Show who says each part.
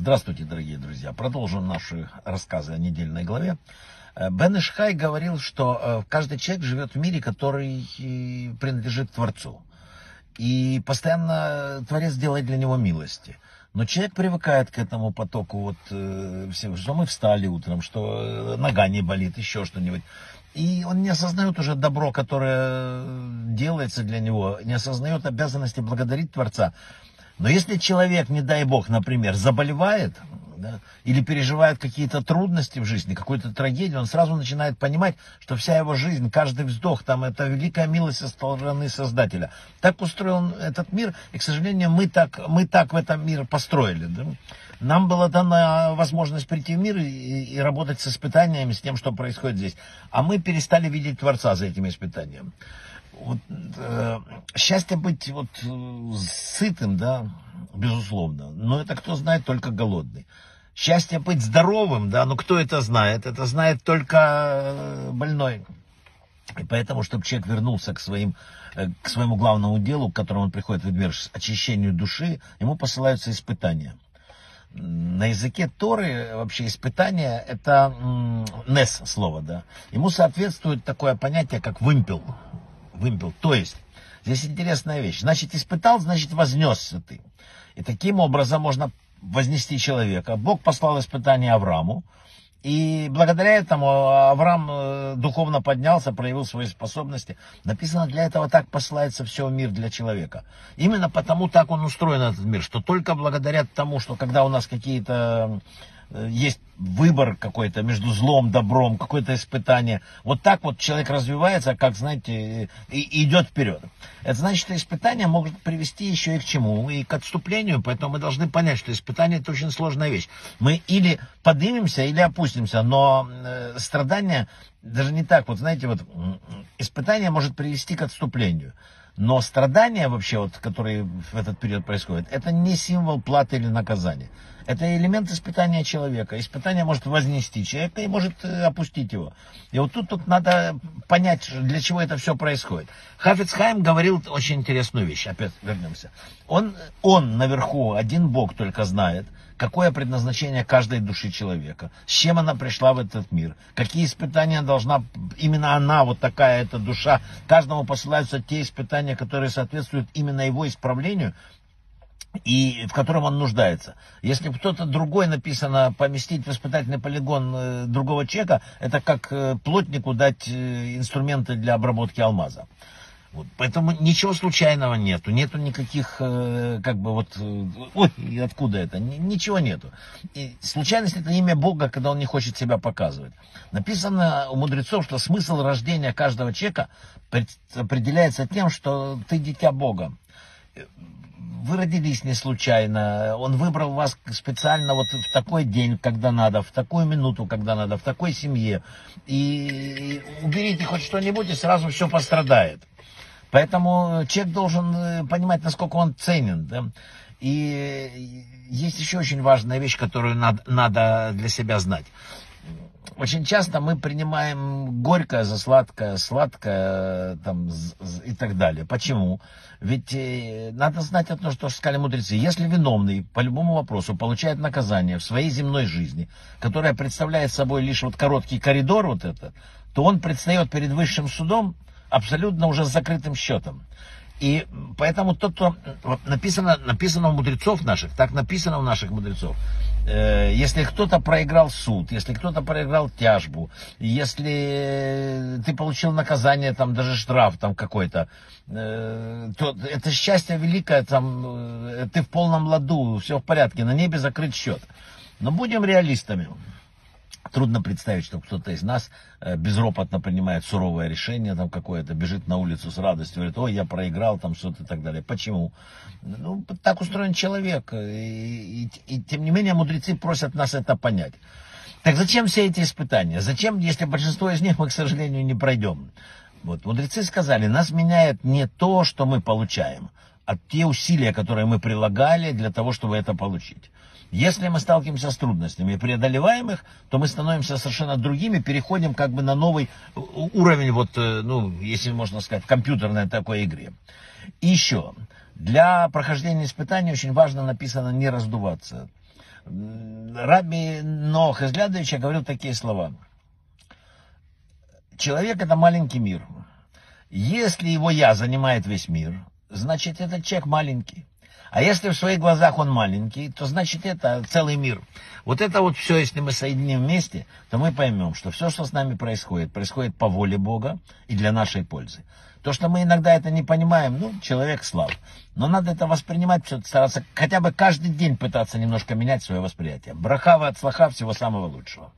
Speaker 1: Здравствуйте, дорогие друзья. Продолжим наши рассказы о недельной главе. Э, Бен Ишхай говорил, что э, каждый человек живет в мире, который э, принадлежит Творцу. И постоянно Творец делает для него милости. Но человек привыкает к этому потоку, вот, что мы встали утром, что нога не болит, еще что-нибудь. И он не осознает уже добро, которое делается для него, не осознает обязанности благодарить Творца. Но если человек, не дай бог, например, заболевает, да, или переживает какие-то трудности в жизни, какую-то трагедию, он сразу начинает понимать, что вся его жизнь, каждый вздох, там, это великая милость со стороны Создателя. Так устроен этот мир, и, к сожалению, мы так, мы так в этом мир построили. Да? Нам была дана возможность прийти в мир и, и работать с испытаниями, с тем, что происходит здесь. А мы перестали видеть Творца за этими испытаниями вот, э, счастье быть вот э, сытым, да, безусловно, но это кто знает, только голодный. Счастье быть здоровым, да, но кто это знает? Это знает только э, больной. И поэтому, чтобы человек вернулся к, своим, э, к своему главному делу, к которому он приходит в мир, очищению души, ему посылаются испытания. На языке Торы вообще испытания это нес слово, да. Ему соответствует такое понятие, как вымпел вымпел. То есть, здесь интересная вещь. Значит, испытал, значит, вознесся ты. И таким образом можно вознести человека. Бог послал испытание Аврааму. И благодаря этому Авраам э, духовно поднялся, проявил свои способности. Написано, для этого так посылается все мир для человека. Именно потому так он устроен, этот мир, что только благодаря тому, что когда у нас какие-то есть выбор какой-то между злом, добром, какое-то испытание. Вот так вот человек развивается, как, знаете, и, идет вперед. Это значит, что испытание может привести еще и к чему? И к отступлению, поэтому мы должны понять, что испытание это очень сложная вещь. Мы или поднимемся, или опустимся, но э, страдание даже не так. Вот знаете, вот испытание может привести к отступлению. Но страдания вообще, вот, которые в этот период происходят, это не символ платы или наказания. Это элемент испытания человека. Испытание может вознести человека и может э, опустить его. И вот тут, тут надо понять, для чего это все происходит. Хафицхайм говорил очень интересную вещь. Опять вернемся. Он, он наверху, один Бог только знает, какое предназначение каждой души человека, с чем она пришла в этот мир, какие испытания должна, именно она, вот такая эта душа, каждому посылаются те испытания, которые соответствуют именно его исправлению, и в котором он нуждается. Если кто-то другой написано поместить в испытательный полигон э, другого человека, это как э, плотнику дать э, инструменты для обработки алмаза. Вот, поэтому ничего случайного нету, нету никаких, как бы вот, ой, откуда это, ничего нету. И случайность это имя Бога, когда он не хочет себя показывать. Написано у мудрецов, что смысл рождения каждого человека определяется тем, что ты дитя Бога. Вы родились не случайно, он выбрал вас специально вот в такой день, когда надо, в такую минуту, когда надо, в такой семье. И уберите хоть что-нибудь, и сразу все пострадает. Поэтому человек должен э, понимать, насколько он ценен. Да? И есть еще очень важная вещь, которую надо, надо для себя знать. Очень часто мы принимаем горькое за сладкое, сладкое там, и так далее. Почему? Ведь э, надо знать одно, что сказали мудрецы. Если виновный по любому вопросу получает наказание в своей земной жизни, которое представляет собой лишь вот короткий коридор вот этот, то он предстает перед высшим судом абсолютно уже с закрытым счетом. И поэтому то, что написано, написано у мудрецов наших, так написано у наших мудрецов. Э, если кто-то проиграл суд, если кто-то проиграл тяжбу, если ты получил наказание, там даже штраф там какой-то, э, то это счастье великое, там э, ты в полном ладу, все в порядке, на небе закрыт счет. Но будем реалистами. Трудно представить, что кто-то из нас э, безропотно принимает суровое решение там какое-то, бежит на улицу с радостью, говорит, ой, я проиграл там что-то и так далее. Почему? Ну, так устроен человек. И, и, и тем не менее мудрецы просят нас это понять. Так зачем все эти испытания? Зачем, если большинство из них мы, к сожалению, не пройдем? Вот, мудрецы сказали, нас меняет не то, что мы получаем, а те усилия, которые мы прилагали для того, чтобы это получить. Если мы сталкиваемся с трудностями и преодолеваем их, то мы становимся совершенно другими, переходим как бы на новый уровень, вот, э, ну, если можно сказать, компьютерной такой игре. И еще, для прохождения испытаний очень важно написано не раздуваться. Раби Нох Изглядович говорил такие слова. Человек это маленький мир. Если его я занимает весь мир, значит этот человек маленький. А если в своих глазах он маленький, то значит это целый мир. Вот это вот все, если мы соединим вместе, то мы поймем, что все, что с нами происходит, происходит по воле Бога и для нашей пользы. То, что мы иногда это не понимаем, ну, человек слаб. Но надо это воспринимать, стараться хотя бы каждый день пытаться немножко менять свое восприятие. Брахава от слаха, всего самого лучшего.